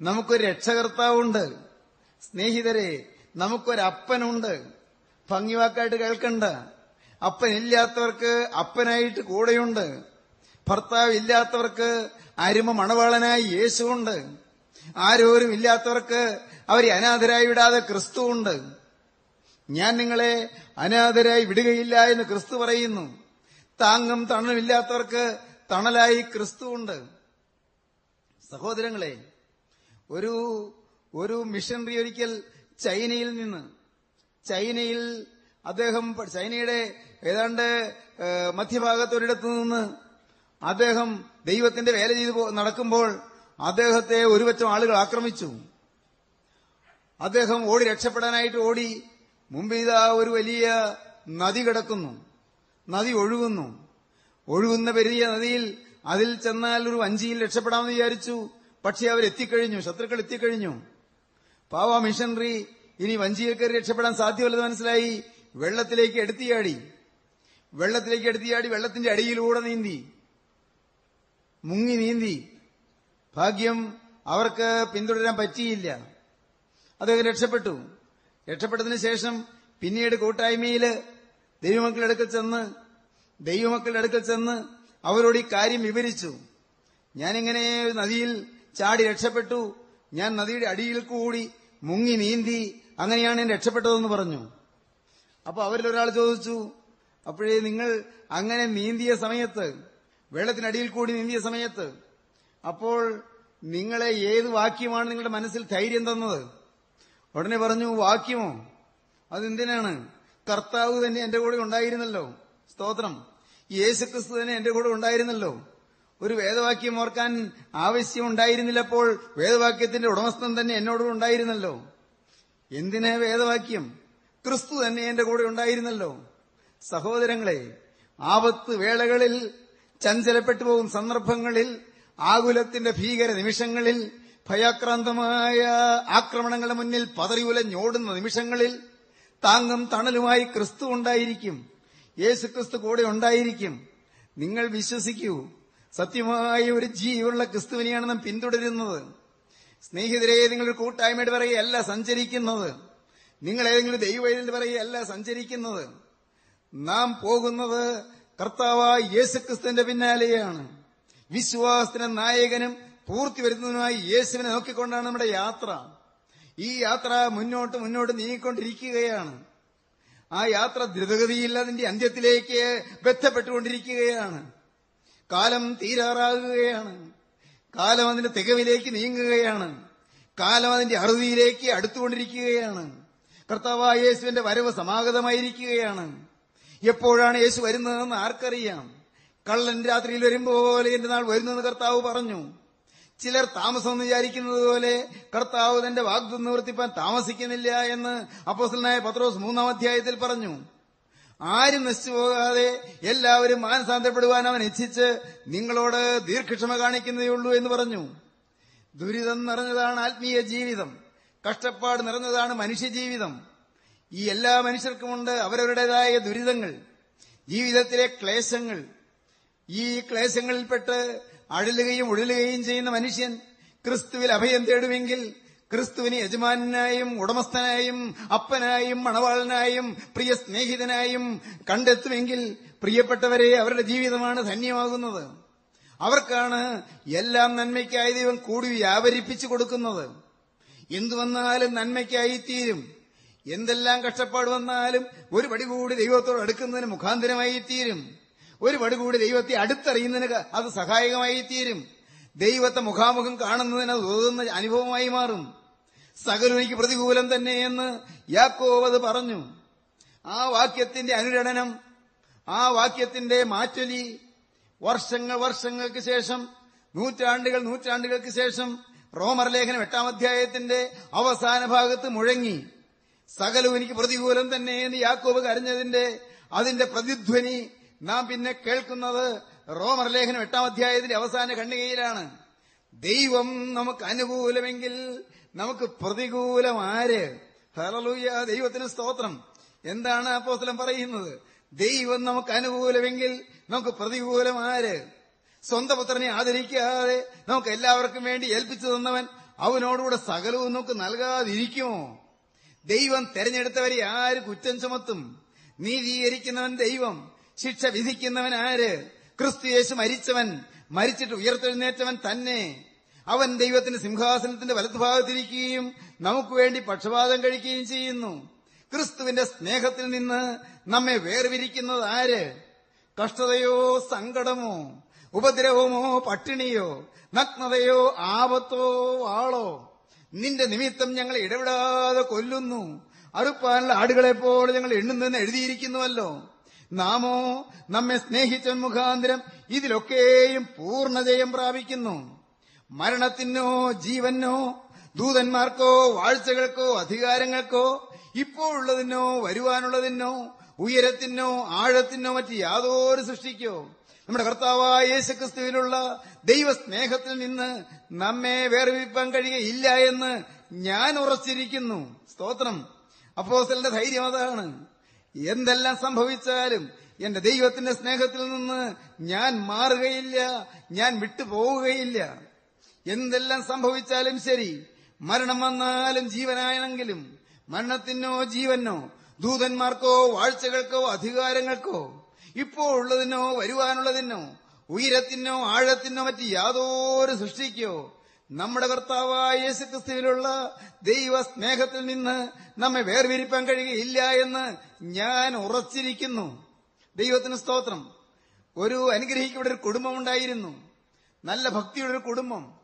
നമുക്കൊരു രക്ഷകർത്താവുണ്ട്. സ്നേഹിതരെ നമുക്കൊരു അപ്പനുണ്ട്. ഭംഗിവാക്കായിട്ട് കേൾക്കണ്ട. അപ്പനില്ലാത്തവർക്ക് അപ്പനായിട്ട് കൂടെയുണ്ട്. ഭർത്താവ് ഇല്ലാത്തവർക്ക് അരുമ മണവാളനായി യേശുണ്ട് ആരോരും ഇല്ലാത്തവർക്ക് അവരെ അനാഥരായി വിടാതെ ക്രിസ്തുവുണ്ട് ഞാൻ നിങ്ങളെ അനാഥരായി വിടുകയില്ല എന്ന് ക്രിസ്തു പറയുന്നു. താങ്ങും തണലുമില്ലാത്തവർക്ക് തണലായി ക്രിസ്തുവുണ്ട് സഹോദരങ്ങളെ ഒരു ഒരു മിഷണറി ഒരിക്കൽ ചൈനയിൽ നിന്ന് ചൈനയിൽ അദ്ദേഹം ചൈനയുടെ ഏതാണ്ട് മധ്യഭാഗത്തൊരിടത്തു നിന്ന് അദ്ദേഹം ദൈവത്തിന്റെ വേല ചെയ്ത് നടക്കുമ്പോൾ അദ്ദേഹത്തെ ഒരുപറ്റം ആളുകൾ ആക്രമിച്ചു. അദ്ദേഹം ഓടി രക്ഷപ്പെടാനായിട്ട് ഓടി മുമ്പ് ഇതാ ഒരു വലിയ നദി കിടക്കുന്നു. നദി ഒഴുകുന്നു. ഒഴുകുന്ന വലിയ നദിയിൽ അതിൽ ചെന്നാൽ ഒരു വഞ്ചിയിൽ രക്ഷപ്പെടാമെന്ന് വിചാരിച്ചു. പക്ഷെ അവർ എത്തിക്കഴിഞ്ഞു ശത്രുക്കൾ എത്തിക്കഴിഞ്ഞു. പാവ മിഷണറി ഇനി വഞ്ചിയിൽ കയറി രക്ഷപ്പെടാൻ സാധ്യമല്ലെന്ന് മനസ്സിലായി. വെള്ളത്തിലേക്ക് എടുത്തിയാടി. വെള്ളത്തിലേക്ക് എടുത്തിയാടി വെള്ളത്തിന്റെ അടിയിലൂടെ നീന്തി. മുങ്ങി നീന്തി. ഭാഗ്യം അവർക്ക് പിന്തുടരാൻ പറ്റിയില്ല. അദ്ദേഹം രക്ഷപ്പെട്ടു. രക്ഷപ്പെട്ടതിന് ശേഷം പിന്നീട് കൂട്ടായ്മയിൽ ദൈവമക്കളുടെ അടുക്കൽ ചെന്ന് ദൈവമക്കളുടെ അടുക്കൽ ചെന്ന് അവരോട് ഈ കാര്യം വിവരിച്ചു. ഞാനിങ്ങനെ നദിയിൽ ചാടി രക്ഷപ്പെട്ടു. ഞാൻ നദിയുടെ അടിയിൽ കൂടി മുങ്ങി നീന്തി അങ്ങനെയാണ് ഞാൻ രക്ഷപ്പെട്ടതെന്ന് പറഞ്ഞു. അപ്പൊ അവരിൽ ഒരാൾ ചോദിച്ചു അപ്പോഴേ നിങ്ങൾ അങ്ങനെ നീന്തിയ സമയത്ത് വെള്ളത്തിനടിയിൽ കൂടി നീന്തിയ സമയത്ത് അപ്പോൾ നിങ്ങളെ ഏത് വാക്യമാണ് നിങ്ങളുടെ മനസ്സിൽ ധൈര്യം തന്നത്? ഉടനെ പറഞ്ഞു വാക്യമോ? അതെന്തിനാണ്? കർത്താവ് തന്നെ എന്റെ കൂടെ ഉണ്ടായിരുന്നല്ലോ. സ്തോത്രം. യേശുക്രിസ്തു തന്നെ എന്റെ കൂടെ ഉണ്ടായിരുന്നല്ലോ. ഒരു വേദവാക്യം ഓർക്കാൻ ആവശ്യം ഉണ്ടായിരുന്നില്ലപ്പോൾ വേദവാക്യത്തിന്റെ ഉടമസ്ഥൻ തന്നെ എന്നോട് ഉണ്ടായിരുന്നല്ലോ. എന്തിന് വേദവാക്യം? ക്രിസ്തു തന്നെ എന്റെ കൂടെ ഉണ്ടായിരുന്നല്ലോ. സഹോദരങ്ങളെ ആപത്ത് വേളകളിൽ ചഞ്ചലപ്പെട്ടു പോകും സന്ദർഭങ്ങളിൽ ആകുലത്തിന്റെ ഭീകര നിമിഷങ്ങളിൽ ഭയാക്രാന്തമായ ആക്രമണങ്ങളുടെ മുന്നിൽ പതറിയുലഞ്ഞോടുന്ന നിമിഷങ്ങളിൽ താങ്ങും തണലുമായി ക്രിസ്തു ഉണ്ടായിരിക്കും. യേശു ക്രിസ്തു കൂടെ ഉണ്ടായിരിക്കും. നിങ്ങൾ വിശ്വസിക്കൂ സത്യമായ ഒരു ജീവുള്ള ക്രിസ്തുവിനെയാണ് നാം പിന്തുടരുന്നത്. സ്നേഹിതരെ ഒരു കൂട്ടായ്മയുടെ പറയുകയല്ല സഞ്ചരിക്കുന്നത്. നിങ്ങൾ ഏതെങ്കിലും ദൈവവൈദ്യന്റെ പറയുകയല്ല സഞ്ചരിക്കുന്നത്. നാം പോകുന്നത് കർത്താവായ യേശുക്രിസ്തുവിന്റെ പിന്നാലെയാണ്. വിശ്വാസത്തിന് നായകനും പൂർത്തി വരുന്നതിനുമായി യേശുവിനെ നോക്കിക്കൊണ്ടാണ് നമ്മുടെ യാത്ര. ഈ യാത്ര മുന്നോട്ട് മുന്നോട്ട് നീങ്ങിക്കൊണ്ടിരിക്കുകയാണ്. ആ യാത്ര ദ്രുതഗതിയില്ലാതിന്റെ അന്ത്യത്തിലേക്ക് ബന്ധപ്പെട്ടുകൊണ്ടിരിക്കുകയാണ്. കാലം തീരാറാകുകയാണ്. കാലം അതിന്റെ തികവിലേക്ക് നീങ്ങുകയാണ്. കാലം അതിന്റെ അറുതിയിലേക്ക് അടുത്തുകൊണ്ടിരിക്കുകയാണ്. കർത്താവായ യേശുവിന്റെ വരവ് സമാഗതമായിരിക്കുകയാണ്. എപ്പോഴാണ് യേശു വരുന്നതെന്ന് ആർക്കറിയാം? കള്ളൻ രാത്രിയിൽ വരുമ്പോലെ എന്റെ നാൾ വരുന്നെന്ന് കർത്താവ് പറഞ്ഞു. ചിലർ താമസം എന്ന് വിചാരിക്കുന്നത് പോലെ കർത്താവ് തന്റെ വാഗ്ദം നിവർത്തിപ്പാൻ താമസിക്കുന്നില്ല എന്ന് അപ്പോസലനായ പത്രോസ് മൂന്നാം അധ്യായത്തിൽ പറഞ്ഞു. ആരും നശിച്ചു പോകാതെ എല്ലാവരും മാനസാന്തരപ്പെടുവാൻ അവൻ ഇച്ഛിച്ച് നിങ്ങളോട് ദീർഘക്ഷമ കാണിക്കുന്നേയുള്ളൂ എന്ന് പറഞ്ഞു. ദുരിതം നിറഞ്ഞതാണ് ആത്മീയ ജീവിതം. കഷ്ടപ്പാട് നിറഞ്ഞതാണ് മനുഷ്യജീവിതം. ഈ എല്ലാ മനുഷ്യർക്കുമുണ്ട് അവരവരുടേതായ ദുരിതങ്ങൾ ജീവിതത്തിലെ ക്ലേശങ്ങൾ. ഈ ക്ലേശങ്ങളിൽപ്പെട്ട് അഴലുകയും ഉഴലുകയും ചെയ്യുന്ന മനുഷ്യൻ ക്രിസ്തുവിൽ അഭയം തേടുമെങ്കിൽ ക്രിസ്തുവിന് യജമാനായും ഉടമസ്ഥനായും അപ്പനായും മണവാളനായും പ്രിയ സ്നേഹിതനായും കണ്ടെത്തുമെങ്കിൽ പ്രിയപ്പെട്ടവരെ അവരുടെ ജീവിതമാണ് ധന്യമാകുന്നത്. അവർക്കാണ് എല്ലാം നന്മയ്ക്കായി ദൈവം കൂടി വ്യാപരിപ്പിച്ചു കൊടുക്കുന്നത്. എന്തു വന്നാലും നന്മയ്ക്കായി തീരും. എന്തെല്ലാം കഷ്ടപ്പാട് വന്നാലും ഒരു പടി കൂടി ദൈവത്തോട് അടുക്കുന്നതിന് മുഖാന്തരമായി തീരും. ഒരു പടി കൂടി ദൈവത്തെ അടുത്തറിയുന്നതിന് അത് സഹായകമായി തീരും. ദൈവത്തെ മുഖാമുഖം കാണുന്നതിന് അത് ഉതകുന്ന അനുഭവമായി മാറും. സകലുനിക്ക് പ്രതികൂലം തന്നെ എന്ന് യാക്കോവ് പറഞ്ഞു. ആ വാക്യത്തിന്റെ അനുരണനം ആ വാക്യത്തിന്റെ മാറ്റൊലി വർഷങ്ങൾ വർഷങ്ങൾക്ക് ശേഷം നൂറ്റാണ്ടുകൾ നൂറ്റാണ്ടുകൾക്ക് ശേഷം റോമർ ലേഖനം എട്ടാം അധ്യായത്തിന്റെ അവസാന ഭാഗത്ത് മുഴങ്ങി. സകലവും എനിക്ക് പ്രതികൂലം തന്നെ എന്ന് യാക്കോബ് കരഞ്ഞതിന്റെ അതിന്റെ പ്രതിധ്വനി നാം പിന്നെ കേൾക്കുന്നത് റോമർ ലേഖനം എട്ടാം അധ്യായത്തിന്റെ അവസാന ഖണ്ഡികയിലാണ് ദൈവം നമുക്ക് അനുകൂലമെങ്കിൽ നമുക്ക് പ്രതികൂലം ആര്? ഹലലൂയ ദൈവത്തിന് സ്തോത്രം. എന്താണ് അപ്പോസ്തലൻ പറയുന്നത്? ദൈവം നമുക്ക് അനുകൂലമെങ്കിൽ നമുക്ക് പ്രതികൂലം ആര്? സ്വന്തം പുത്രനെ ആദരിക്കാതെ നമുക്ക് എല്ലാവർക്കും വേണ്ടി ഏൽപ്പിച്ചു തന്നവൻ അവനോടുകൂടെ സകലവും നമുക്ക് നൽകാതിരിക്കുമോ? ദൈവം തെരഞ്ഞെടുത്തവരെ ആര് കുറ്റം ചുമത്തും? നീതീകരിക്കുന്നവൻ ദൈവം. ശിക്ഷ വിധിക്കുന്നവൻ ആര്? ക്രിസ്തു യേശു മരിച്ചവൻ. മരിച്ചിട്ട് ഉയർത്തെഴുന്നേറ്റവൻ തന്നെ. അവൻ ദൈവത്തിന്റെ സിംഹാസനത്തിന്റെ വലതുഭാഗത്തിരിക്കുകയും നമുക്ക് വേണ്ടി പക്ഷപാതം കഴിക്കുകയും ചെയ്യുന്നു. ക്രിസ്തുവിന്റെ സ്നേഹത്തിൽ നിന്ന് നമ്മെ വേർവിരിക്കുന്നത് ആര്? കഷ്ടതയോ സങ്കടമോ ഉപദ്രവമോ പട്ടിണിയോ നഗ്നതയോ ആപത്തോ ആളോ? നിന്റെ നിമിത്തം ഞങ്ങൾ ഇടപെടാതെ കൊല്ലുന്നു. അറുപ്പാനുള്ള ആടുകളെപ്പോലെ ഞങ്ങൾ എണ്ണുന്നെന്ന് എഴുതിയിരിക്കുന്നുവല്ലോ. നാമോ നമ്മെ സ്നേഹിച്ച മുഖാന്തരം ഇതിലൊക്കെയും പൂർണജയം പ്രാപിക്കുന്നു. മരണത്തിനോ ജീവനോ ദൂതന്മാർക്കോ വാഴ്ചകൾക്കോ അധികാരങ്ങൾക്കോ ഇപ്പോഴുള്ളതിനോ വരുവാനുള്ളതിനോ ഉയരത്തിനോ ആഴത്തിനോ മറ്റ് യാതൊരു സൃഷ്ടിക്കോ നമ്മുടെ കർത്താവായ യേശുക്രിസ്തുവിലുള്ള ദൈവസ്നേഹത്തിൽ നിന്ന് നമ്മെ വേർപിരിപ്പാൻ കഴിയുകയില്ല എന്ന് ഞാൻ ഉറച്ചിരിക്കുന്നു. സ്തോത്രം. അപ്പോസലിന്റെ ധൈര്യം അതാണ്. എന്തെല്ലാം സംഭവിച്ചാലും എന്റെ ദൈവത്തിന്റെ സ്നേഹത്തിൽ നിന്ന് ഞാൻ മാറുകയില്ല ഞാൻ വിട്ടുപോവുകയില്ല. എന്തെല്ലാം സംഭവിച്ചാലും ശരി മരണം വന്നാലും ജീവനായെങ്കിലും മരണത്തിനോ ജീവനോ ദൂതന്മാർക്കോ വാഴ്ചകൾക്കോ അധികാരങ്ങൾക്കോ ഇപ്പോ ഉള്ളതിനോ വരുവാനുള്ളതിനോ ഉയരത്തിനോ ആഴത്തിനോ മറ്റ് യാതൊരു സൃഷ്ടിക്കോ നമ്മുടെ കർത്താവായ യേശുക്രിസ്തുവിലുള്ള ദൈവ സ്നേഹത്തിൽ നിന്ന് നമ്മെ വേർവിരിപ്പാൻ കഴിയുകയില്ല എന്ന് ഞാൻ ഉറച്ചിരിക്കുന്നു. ദൈവത്തിന് സ്തോത്രം. ഒരു അനുഗ്രഹിക്കപ്പെട്ട ഒരു കുടുംബം ഉണ്ടായിരുന്നു. നല്ല ഭക്തിയുടെ ഒരു കുടുംബം.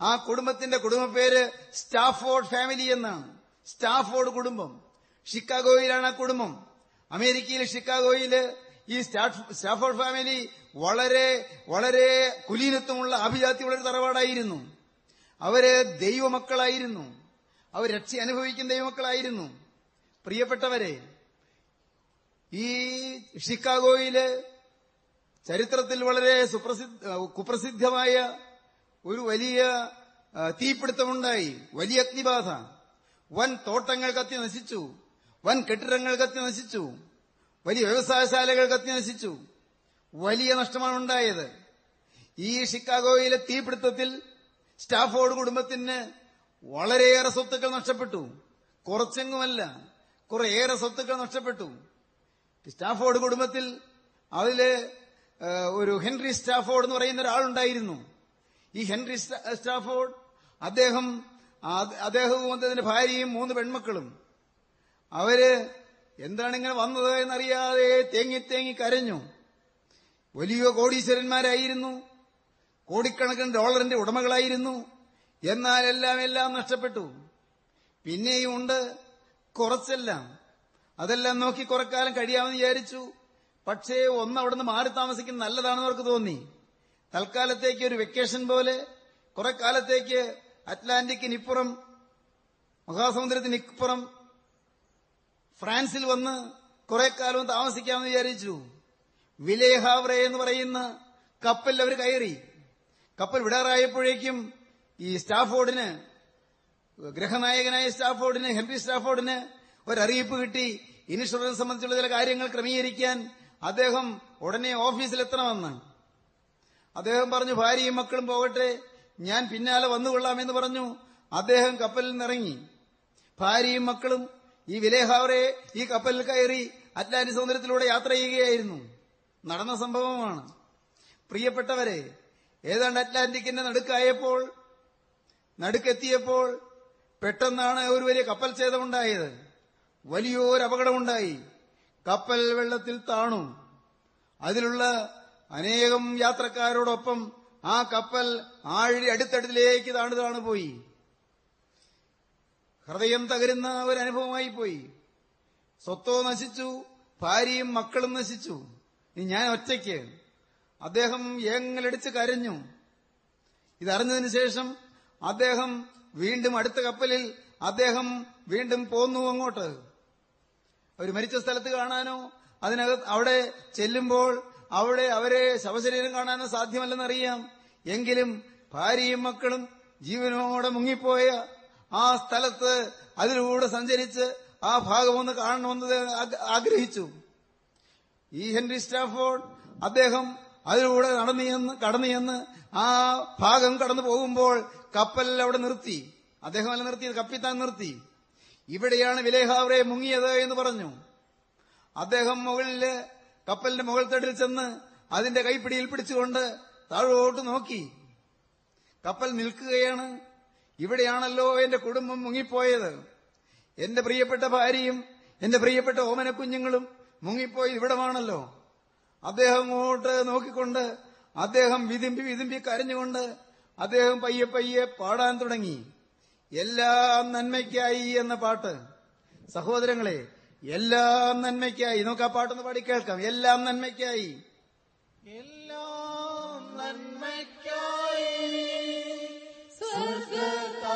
ആ കുടുംബത്തിന്റെ കുടുംബ പേര് സ്റ്റാഫോർഡ് ഫാമിലി എന്നാണ്. സ്റ്റാഫോർഡ് കുടുംബം. ഷിക്കാഗോയിലാണ് ആ കുടുംബം. അമേരിക്കയിലെ ഷിക്കാഗോയിൽ ഈ സ്റ്റാഫോർഡ് ഫാമിലി വളരെ വളരെ കുലീനത്വമുള്ള അഭിജാത്യമുള്ള ഒരു തറവാടായിരുന്നു. അവർ ദൈവമക്കളായിരുന്നു. അവർ രക്ഷ അനുഭവിക്കുന്ന ദൈവമക്കളായിരുന്നു. പ്രിയപ്പെട്ടവരെ ഈ ഷിക്കാഗോയിൽ ചരിത്രത്തിൽ വളരെ സുപ്രസിദ്ധ കുപ്രസിദ്ധമായ ഒരു വലിയ തീപിടുത്തമുണ്ടായി. വലിയ അഗ്നിബാധ. വൻ തോട്ടങ്ങൾ കത്തി നശിച്ചു. വൻ കെട്ടിടങ്ങൾ കത്തി നശിച്ചു. വലിയ വ്യവസായശാലകൾ കത്തി നശിച്ചു. വലിയ നഷ്ടമാണ് ഉണ്ടായത്. ഈ ഷിക്കാഗോയിലെ തീപിടുത്തത്തിൽ സ്റ്റാഫോർഡ് കുടുംബത്തിന് വളരെയേറെ സ്വത്തുക്കൾ നഷ്ടപ്പെട്ടു. കുറച്ചെങ്ങുമല്ല കുറേയേറെ സ്വത്തുക്കൾ നഷ്ടപ്പെട്ടു. സ്റ്റാഫോർഡ് കുടുംബത്തിൽ അതിൽ ഒരു ഹെൻറി സ്റ്റാഫോർഡ് എന്ന് പറയുന്ന ഒരാളുണ്ടായിരുന്നു. ഈ ഹെൻറി സ്റ്റാഫോർഡ് അദ്ദേഹം അദ്ദേഹവും അദ്ദേഹത്തിന്റെ ഭാര്യയും മൂന്ന് പെൺമക്കളും. അവർ എന്താണ് ഇങ്ങനെ വന്നത് എന്നറിയാതെ തേങ്ങി തേങ്ങി കരഞ്ഞു. വലിയ കോടീശ്വരന്മാരായിരുന്നു. കോടിക്കണക്കിന് ഡോളറിന്റെ ഉടമകളായിരുന്നു. എന്നാൽ എല്ലാം എല്ലാം നഷ്ടപ്പെട്ടു. പിന്നെയും ഉണ്ട് കുറച്ചെല്ലാം. അതെല്ലാം നോക്കി കുറെ കാലം കഴിയാമെന്ന് വിചാരിച്ചു. പക്ഷേ ഒന്ന് അവിടുന്ന് മാറി താമസിക്കുന്നത് നല്ലതാണെന്ന് അവർക്ക് തോന്നി. തൽക്കാലത്തേക്ക് ഒരു വെക്കേഷൻ പോലെ കുറെ കാലത്തേക്ക് അറ്റ്ലാന്റിക്കിനിപ്പുറം മഹാസമുദ്രത്തിനിപ്പുറം ഫ്രാൻസിൽ വന്ന് കുറെ കാലം താമസിക്കാമെന്ന് വിചാരിച്ചു. വിലേഹാവ്രെ എന്ന് പറയുന്ന കപ്പലിൽ അവർ കയറി. കപ്പൽ വിടാറായപ്പോഴേക്കും ഈ സ്റ്റാഫോർഡിന് ഗ്രഹനായകനായ സ്റ്റാഫോർഡിന് ഹെൻറി സ്റ്റാഫോർഡിന് ഒരറിയിപ്പ് കിട്ടി. ഇൻഷുറൻസ് സംബന്ധിച്ചുള്ള ചില കാര്യങ്ങൾ ക്രമീകരിക്കാൻ അദ്ദേഹം ഉടനെ ഓഫീസിലെത്തണമെന്ന്. അദ്ദേഹം പറഞ്ഞു ഭാര്യയും മക്കളും പോകട്ടെ ഞാൻ പിന്നാലെ വന്നുകൊള്ളാമെന്ന് പറഞ്ഞു. അദ്ദേഹം കപ്പലിൽ നിന്നിറങ്ങി. ഭാര്യയും മക്കളും ഈ വിലേഹാവറെ ഈ കപ്പലിൽ കയറി അറ്റ്ലാന്റിക് സമുദ്രത്തിലൂടെ യാത്ര ചെയ്യുകയായിരുന്നു. നടന്ന സംഭവമാണ്. പ്രിയപ്പെട്ടവരെ ഏതാണ്ട് അറ്റ്ലാന്റിക്കിന്റെ നടുക്കായപ്പോൾ? നടുക്കെത്തിയപ്പോൾ പെട്ടെന്നാണ് ഒരു വലിയ കപ്പൽ ഛേദമുണ്ടായത്. വലിയൊരു അപകടമുണ്ടായി. കപ്പൽ വെള്ളത്തിൽ താണു. അതിലുള്ള അനേകം യാത്രക്കാരോടൊപ്പം ആ കപ്പൽ ആഴി അടുത്തടുത്തിലേക്ക് താണു താണു പോയി. ഹൃദയം തകരുന്ന ഒരു അനുഭവമായി പോയി. സ്വത്തോ നശിച്ചു ഭാര്യയും മക്കളും നശിച്ചു. ഞാൻ ഒറ്റയ്ക്ക്. അദ്ദേഹം ഏങ്ങലടിച്ച് കരഞ്ഞു. ഇതറിഞ്ഞതിന് ശേഷം അദ്ദേഹം വീണ്ടും അടുത്ത കപ്പലിൽ അദ്ദേഹം വീണ്ടും പോന്നു അങ്ങോട്ട്. അവർ മരിച്ച സ്ഥലത്ത് കാണാനോ അതിനകത്ത് അവിടെ ചെല്ലുമ്പോൾ അവിടെ അവരെ ശവശരീരം കാണാനോ സാധ്യമല്ലെന്നറിയാം. എങ്കിലും ഭാര്യയും മക്കളും ജീവനോടെ മുങ്ങിപ്പോയ ആ സ്ഥലത്ത് അതിലൂടെ സഞ്ചരിച്ച് ആ ഭാഗം ഒന്ന് കാണണമെന്ന് ആഗ്രഹിച്ചു. ഈ ഹെൻറി സ്റ്റാഫോർഡ് അദ്ദേഹം അതിലൂടെ നടന്നു ചെന്ന് കടന്നു ചെന്ന് ആ ഭാഗം കടന്നു പോകുമ്പോൾ കപ്പൽ അവിടെ നിർത്തി. അദ്ദേഹം അല്ല നിർത്തി കപ്പിത്താൻ നിർത്തി. ഇവിടെയാണ് വിലേഹാവറെ മുങ്ങിയത് എന്ന് പറഞ്ഞു. അദ്ദേഹം മുകളിൽ കപ്പലിന്റെ മുകൾ തട്ടിൽ ചെന്ന് അതിന്റെ കൈപ്പിടിയിൽ പിടിച്ചുകൊണ്ട് താഴോട്ട് നോക്കി. കപ്പൽ നിൽക്കുകയാണ്. ഇവിടെയാണല്ലോ എന്റെ കുടുംബം മുങ്ങിപ്പോയത്. എന്റെ പ്രിയപ്പെട്ട ഭാര്യയും എന്റെ പ്രിയപ്പെട്ട ഓമന കുഞ്ഞുങ്ങളും മുങ്ങിപ്പോയി ഇവിടമാണല്ലോ. അദ്ദേഹം അങ്ങോട്ട് നോക്കിക്കൊണ്ട് അദ്ദേഹം വിതുമ്പി വിതുമ്പി കരഞ്ഞുകൊണ്ട് അദ്ദേഹം പയ്യെ പയ്യെ പാടാൻ തുടങ്ങി. എല്ലാം നന്മയ്ക്കായി എന്ന പാട്ട്. സഹോദരങ്ങളെ എല്ലാം നന്മയ്ക്കായി. നമുക്ക് ആ പാട്ടൊന്ന് പാടി കേൾക്കാം. എല്ലാം നന്മയ്ക്കായി. എല്ലാം നന്മയ്ക്കായി. സ്വർഗതാതൻ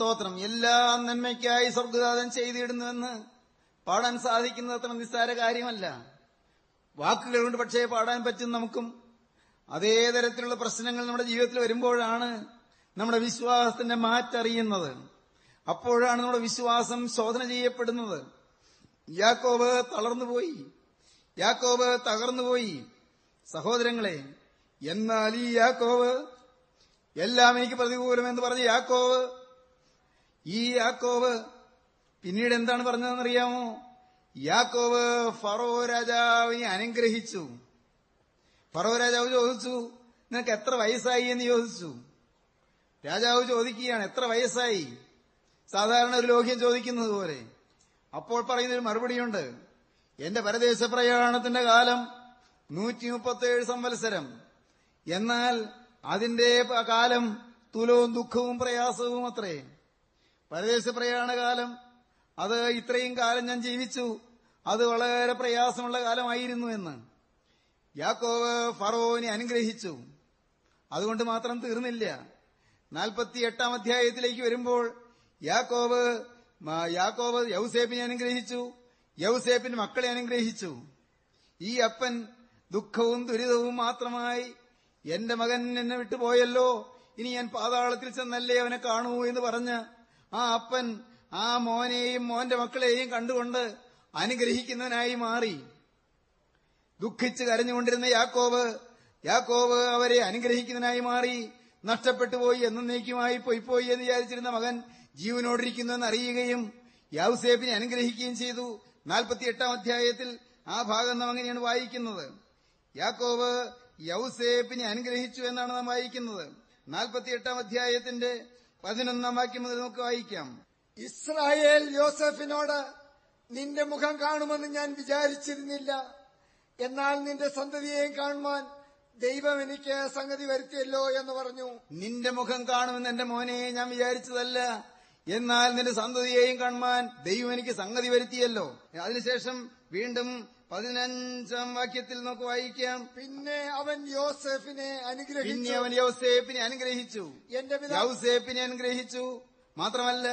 സ്തോത്രം. എല്ലാം നന്മയ്ക്കായി സ്വർഗദാതൻ ചെയ്തിടുന്നുവെന്ന് പാടാൻ സാധിക്കുന്നത് അത്ര നിസ്സാര കാര്യമല്ല. വാക്കുകൾ കൊണ്ട് പക്ഷേ പാടാൻ പറ്റും നമുക്കും. അതേ തരത്തിലുള്ള പ്രശ്നങ്ങൾ നമ്മുടെ ജീവിതത്തിൽ വരുമ്പോഴാണ് നമ്മുടെ വിശ്വാസത്തിന്റെ മാറ്ററിയുന്നത്. അപ്പോഴാണ് നമ്മുടെ വിശ്വാസം ശോധന ചെയ്യപ്പെടുന്നത്. യാക്കോബ് തളർന്നുപോയി. യാക്കോബ് തകർന്നുപോയി. സഹോദരങ്ങളെ എന്നാൽ ഈ യാക്കോവ് എല്ലാം എനിക്ക് പ്രതികൂലമെന്ന് പറഞ്ഞ് യാക്കോവ് ഈ യാക്കോവ് പിന്നീട് എന്താണ് പറഞ്ഞതെന്ന് പറഞ്ഞതെന്നറിയാമോ? യാക്കോവ് ഫറോ രാജാവിനെ അനുഗ്രഹിച്ചു. ഫറോ രാജാവ് ചോദിച്ചു നിനക്ക് എത്ര വയസ്സായി? എന്ന് ചോദിച്ചു. രാജാവ് ചോദിക്കുകയാണ് എത്ര വയസ്സായി? സാധാരണ ഒരു ലോഹ്യം ചോദിക്കുന്നത് പോലെ. അപ്പോൾ പറയുന്നൊരു മറുപടിയുണ്ട് എന്റെ പരദേശ പ്രയാണത്തിന്റെ കാലം നൂറ്റി മുപ്പത്തേഴ് സംവത്സരം. എന്നാൽ അതിന്റെ കാലം തുലവും ദുഃഖവും പ്രയാസവും അത്രേ പരദേശ പ്രയാണകാലം. അത് ഇത്രയും കാലം ഞാൻ ജീവിച്ചു. അത് വളരെ പ്രയാസമുള്ള കാലമായിരുന്നു എന്ന്. യാക്കോവ് ഫറോവിനെ അനുഗ്രഹിച്ചു. അതുകൊണ്ട് മാത്രം തീർന്നില്ല. നാൽപ്പത്തി എട്ടാം അധ്യായത്തിലേക്ക് വരുമ്പോൾ യാക്കോവ് യാക്കോവ് യൗസേപ്പിനെ അനുഗ്രഹിച്ചു. യൗസേപ്പിന് മക്കളെ അനുഗ്രഹിച്ചു. ഈ അപ്പൻ ദുഃഖവും ദുരിതവും മാത്രമായി എന്റെ മകൻ എന്നെ വിട്ടുപോയല്ലോ. ഇനി ഞാൻ പാതാളത്തിൽ ചെന്നല്ലേ അവനെ കാണൂ എന്ന് പറഞ്ഞ് ആ അപ്പൻ ആ മോനെയും മോന്റെ മക്കളെയും കണ്ടുകൊണ്ട് അനുഗ്രഹിക്കുന്നവനായി മാറി. ദുഃഖിച്ച് കരഞ്ഞുകൊണ്ടിരുന്ന യാക്കോവ് യാക്കോവ് അവരെ അനുഗ്രഹിക്കുന്നതിനായി മാറി. നഷ്ടപ്പെട്ടുപോയി എന്നേക്കുമായി പൊയ്പോയി എന്ന് വിചാരിച്ചിരുന്ന മകൻ ജീവനോടിരിക്കുന്നുവെന്ന് അറിയുകയും യാവുസേബിനെ അനുഗ്രഹിക്കുകയും ചെയ്തു. നാൽപ്പത്തിയെട്ടാം അധ്യായത്തിൽ ആ ഭാഗം നാം അങ്ങനെയാണ് വായിക്കുന്നത്. യാക്കോവ് യൗസേപ്പിനെ അനുഗ്രഹിച്ചു എന്നാണ് നാം വായിക്കുന്നത്. നാൽപ്പത്തിയെട്ടാം അധ്യായത്തിന്റെ പതിനൊന്നാം വാക്യം മുതൽ നമുക്ക് വായിക്കാം. ഇസ്രായേൽ യോസഫിനോട് നിന്റെ മുഖം കാണുമെന്ന് ഞാൻ വിചാരിച്ചിരുന്നില്ല. എന്നാൽ നിന്റെ സന്തതിയെയും കാണുവാൻ ദൈവം എനിക്ക് സംഗതി വരുത്തിയല്ലോ എന്ന് പറഞ്ഞു. നിന്റെ മുഖം കാണുമെന്ന് എന്റെ മോനെ ഞാൻ വിചാരിച്ചതല്ല. എന്നാൽ നിന്റെ സന്തതിയെയും കാണുവാൻ ദൈവം എനിക്ക് സംഗതി വരുത്തിയല്ലോ. അതിനുശേഷം വീണ്ടും പതിനഞ്ചാം വാക്യത്തിൽ നമുക്ക് വായിക്കാം. പിന്നെ അവൻ യോസഫിനെ പിന്നെ അവൻ യോസേഫിനെ അനുഗ്രഹിച്ചു. എന്റെ യൗസേഫിനെ അനുഗ്രഹിച്ചു. മാത്രമല്ല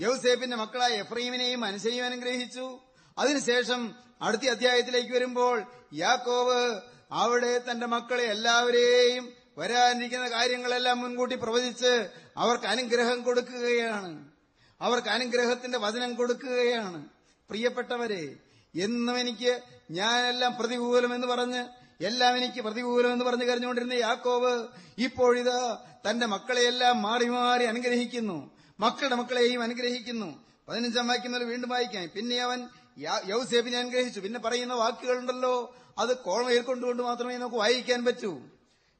യൗസേപ്പിന്റെ മക്കളായ എഫ്രീമിനെയും മനുഷ്യനെയും അനുഗ്രഹിച്ചു. അതിനുശേഷം അടുത്ത അധ്യായത്തിലേക്ക് വരുമ്പോൾ യാക്കോവ് അവിടെ തന്റെ മക്കളെ എല്ലാവരെയും വരാനിരിക്കുന്ന കാര്യങ്ങളെല്ലാം മുൻകൂട്ടി പ്രവചിച്ച് അവർക്ക് അനുഗ്രഹം കൊടുക്കുകയാണ്. അവർക്ക് അനുഗ്രഹത്തിന്റെ വചനം കൊടുക്കുകയാണ്. പ്രിയപ്പെട്ടവരെ എന്നും എനിക്ക് ഞാനെല്ലാം പ്രതികൂലമെന്ന് പറഞ്ഞ് എല്ലാം എനിക്ക് പ്രതികൂലമെന്ന് പറഞ്ഞ് കരഞ്ഞുകൊണ്ടിരുന്ന യാക്കോവ് ഇപ്പോഴിതാ തന്റെ മക്കളെയെല്ലാം മാറി മാറി അനുഗ്രഹിക്കുന്നു. മക്കളുടെ മക്കളെയും അനുഗ്രഹിക്കുന്നു. പതിനഞ്ചാം വാക്യം മുതൽ വീണ്ടും വായിക്കാം. പിന്നെ അവൻ യൗസേബിനെ അനുഗ്രഹിച്ചു. പിന്നെ പറയുന്ന വാക്കുകളുണ്ടല്ലോ. അത് കോളമയിൽ കൊണ്ടുകൊണ്ട് മാത്രമേ നമുക്ക് വായിക്കാൻ പറ്റൂ.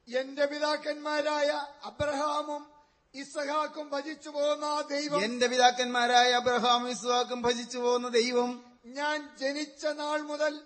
എന്റെ പിതാക്കന്മാരായ അബ്രഹാമും ഇസഹാക്കും ഭജിച്ചു പോകുന്ന ദൈവം എന്റെ പിതാക്കന്മാരായ അബ്രഹാമും ഇസഹാക്കും ഭജിച്ചു പോകുന്ന ദൈവം ഞാൻ ജനിച്ച നാൾ മുതൽ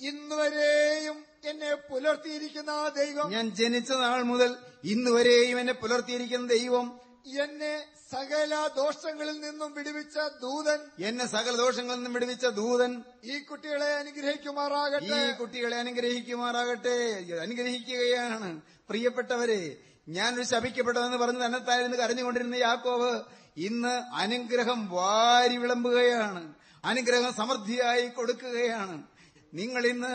ഇന്നുവരെയും എന്നെ പുലർത്തിയിരിക്കുന്ന ആ ദൈവം ഞാൻ ജനിച്ച നാൾ മുതൽ ഇന്നുവരെയും എന്നെ പുലർത്തിയിരിക്കുന്ന ദൈവം എന്നെ സകല ദോഷങ്ങളിൽ നിന്നും വിടുവിച്ച ദൂതൻ എന്നെ സകല ദോഷങ്ങളിൽ നിന്നും വിടുവിച്ച ദൂതൻ ഈ കുട്ടികളെ അനുഗ്രഹിക്കുമാറാകട്ടെ. ഈ കുട്ടികളെ അനുഗ്രഹിക്കുമാറാകട്ടെ. അനുഗ്രഹിക്കുകയാണ്. പ്രിയപ്പെട്ടവരെ ഞാനൊരു ശപിക്കപ്പെട്ടതെന്ന് പറഞ്ഞ് തന്നെത്തായിരുന്നു കരഞ്ഞുകൊണ്ടിരുന്ന യാക്കോവ് ഇന്ന് അനുഗ്രഹം വാരി വിളമ്പുകയാണ്. അനുഗ്രഹം സമൃദ്ധിയായി കൊടുക്കുകയാണ്. നിങ്ങൾ ഇന്ന്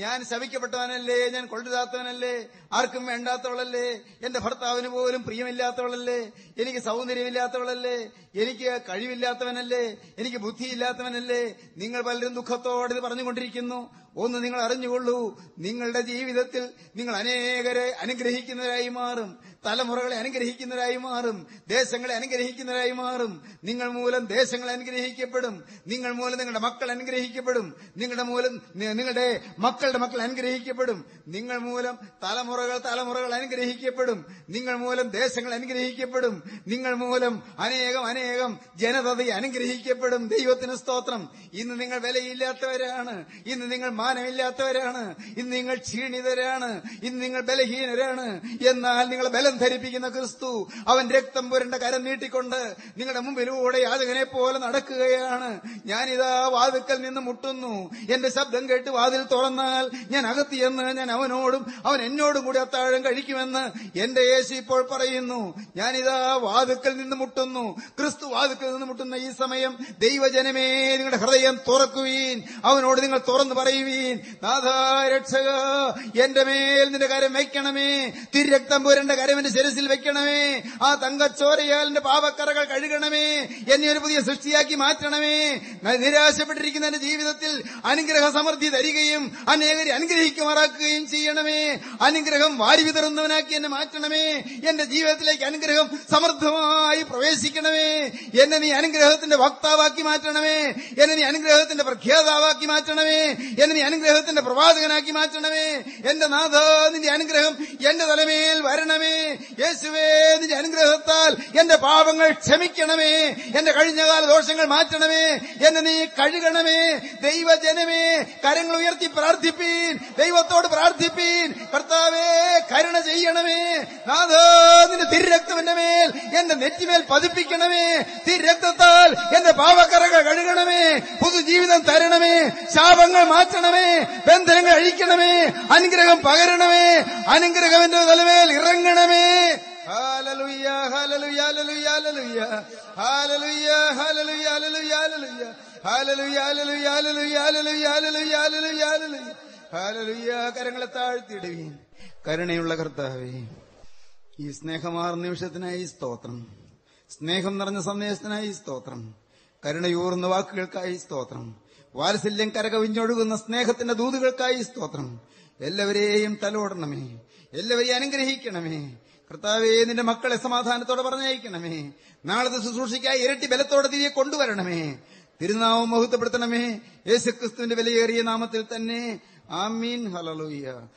ഞാൻ ശവിക്കപ്പെട്ടവനല്ലേ ഞാൻ കൊള്ളരുതാത്തവനല്ലേ ആർക്കും വേണ്ടാത്തവളല്ലേ എന്റെ ഭർത്താവിന് പോലും പ്രിയമില്ലാത്തവളല്ലേ എനിക്ക് സൗന്ദര്യമില്ലാത്തവളല്ലേ എനിക്ക് കഴിവില്ലാത്തവനല്ലേ എനിക്ക് ബുദ്ധിയില്ലാത്തവനല്ലേ നിങ്ങൾ പലരും ദുഃഖത്തോടെ ഇത് പറഞ്ഞുകൊണ്ടിരിക്കുന്നു. ഒന്ന് നിങ്ങൾ അറിഞ്ഞുകൊള്ളൂ നിങ്ങളുടെ ജീവിതത്തിൽ നിങ്ങൾ അനേകരെ അനുഗ്രഹിക്കുന്നവരായി മാറും. തലമുറകളെ അനുഗ്രഹിക്കുന്നവരായി മാറും. ദേശങ്ങളെ അനുഗ്രഹിക്കുന്നവരായി മാറും. നിങ്ങൾ മൂലം ദേശങ്ങൾ അനുഗ്രഹിക്കപ്പെടും. നിങ്ങൾ മൂലം നിങ്ങളുടെ മക്കൾ അനുഗ്രഹിക്കപ്പെടും. നിങ്ങളുടെ മൂലം നിങ്ങളുടെ മക്കളുടെ മക്കൾ അനുഗ്രഹിക്കപ്പെടും. നിങ്ങൾ മൂലം തലമുറകൾ തലമുറകൾ അനുഗ്രഹിക്കപ്പെടും. നിങ്ങൾ മൂലം ദേശങ്ങൾ അനുഗ്രഹിക്കപ്പെടും. നിങ്ങൾ മൂലം അനേകം അനേകം ജനതയെ അനുഗ്രഹിക്കപ്പെടും. ദൈവത്തിന് സ്തോത്രം. ഇന്ന് നിങ്ങൾ വിലയില്ലാത്തവരാണ്. ഇന്ന് നിങ്ങൾ മാനമില്ലാത്തവരാണ് ഇന്ന് നിങ്ങൾ ക്ഷീണിതരാണ്. ഇന്ന് നിങ്ങൾ ബലഹീനരാണ്. എന്നാൽ നിങ്ങളെ ബലം ധരിപ്പിക്കുന്ന ക്രിസ്തു അവൻ രക്തം പുരണ്ട കരം നീട്ടിക്കൊണ്ട് നിങ്ങളുടെ മുമ്പിലൂടെ യാതകനെ പോലെ നടക്കുകയാണ്. ഞാനിതാ വാതുക്കൽ നിന്ന് മുട്ടുന്നു. എന്റെ ശബ്ദം കേട്ട് വാതിൽ തുറന്നാൽ ഞാൻ അകത്തിയെന്ന് ഞാൻ അവനോടും അവൻ എന്നോടും കൂടി അത്താഴം കഴിക്കുമെന്ന് എന്റെ യേശു ഇപ്പോൾ പറയുന്നു. ഞാനിതാ വാതുക്കൽ നിന്ന് മുട്ടുന്നു. ക്രിസ്തു വാതുക്കൽ നിന്ന് മുട്ടുന്ന ഈ സമയം ദൈവജനമേ നിങ്ങളുടെ ഹൃദയം തുറക്കുവീൻ. അവനോട് നിങ്ങൾ തുറന്നു പറയുവീൻ. നാഥാ രക്ഷക എന്റെ മേൽ നിന്റെ കരം വയ്ക്കണമേ. തിരക്തം പുരന്റെ കരം എന്റെ ശിരസിൽ വെക്കണമേ ആ തങ്കച്ചോരയാൽ എന്റെ പാപക്കറകൾ കഴുകണമേ. എന്നെ ഒരു പുതിയ സൃഷ്ടിയാക്കി മാറ്റണമേ. നിരാശപ്പെട്ടിരിക്കുന്ന എന്റെ ജീവിതത്തിൽ അനുഗ്രഹ സമൃദ്ധി തരികയും അനേകരെ അനുഗ്രഹിക്കുമാറാക്കുകയും ചെയ്യണമേ. അനുഗ്രഹം വാരി വിതറുന്നവനാക്കി എന്നെ മാറ്റണമേ. എന്റെ ജീവിതത്തിലേക്ക് അനുഗ്രഹം സമൃദ്ധമായി പ്രവേശിക്കണമേ. എന്നെ നീ അനുഗ്രഹത്തിന്റെ വക്താവാക്കി മാറ്റണമേ. എന്നെ നീ അനുഗ്രഹത്തിന്റെ പ്രഖ്യാതാവാക്കി മാറ്റണമേ. എന്നെ അനുഗ്രഹത്തിന്റെ പ്രവാചകനാക്കി മാറ്റണമേ. എന്റെ നാഥ നിന്റെ അനുഗ്രഹം എന്റെ തലമേൽ വരണമേ. യേശുവേ നിന്റെ അനുഗ്രഹത്താൽ എന്റെ പാപങ്ങൾ ക്ഷമിക്കണമേ. എന്റെ കഴിഞ്ഞകാല ദോഷങ്ങൾ മാറ്റണമേ. എന്നെ നീ കഴുകണമേ. ദൈവജനമേ കരങ്ങൾ ഉയർത്തി പ്രാർത്ഥിപ്പീൻ. ദൈവത്തോട് പ്രാർത്ഥിപ്പീൻ. കർത്താവേ കരുണ ചെയ്യണമേ. നാഥ നിന്റെ തിരുരക്തം എന്റെ മേൽ എന്റെ നെറ്റിമേൽ പതിപ്പിക്കണമേ. തിരുരക്തത്താൽ എന്റെ പാവക്കറകൾ കഴുകണമേ. പുതുജീവിതം തരണമേ. ശാപങ്ങൾ മാറ്റണമേ. ബന്ധനങ്ങൾ അഴിക്കണമേ. അനുഗ്രഹം പകരണമേ. അനുഗ്രഹം എന്റെ തലമേൽ ഇറങ്ങണമേ. ഹാലലുയ്യ കരങ്ങളെ താഴ്ത്തിയിടുവീൻ. കരുണയുള്ള കർത്താവേ ഈ സ്നേഹമാർന്ന നിമിഷത്തിനായി സ്തോത്രം. സ്നേഹം നിറഞ്ഞ സന്ദേശത്തിനായി സ്തോത്രം. കരുണയൂർന്ന വാക്കുകൾക്കായി സ്തോത്രം. വാത്സല്യം കരകവിഞ്ഞൊഴുകുന്ന സ്നേഹത്തിന്റെ ദൂതുകൾക്കായി സ്തോത്രം. എല്ലാവരെയും തലോടണമേ. എല്ലാവരെയും അനുഗ്രഹിക്കണമേ. കർത്താവേ നിന്റെ മക്കളെ സമാധാനത്തോടെ പറഞ്ഞയക്കണമേ. നാളത്തെ ശുശ്രൂഷയ്ക്കായി ഇരട്ടി ബലത്തോടെ തിരികെ കൊണ്ടുവരണമേ. തിരുനാമം മഹത്വപ്പെടുത്തണമേ. യേശുക്രിസ്തുവിന്റെ വിലയേറിയ നാമത്തിൽ തന്നെ. ആമീൻ. ഹലലൂയ്യ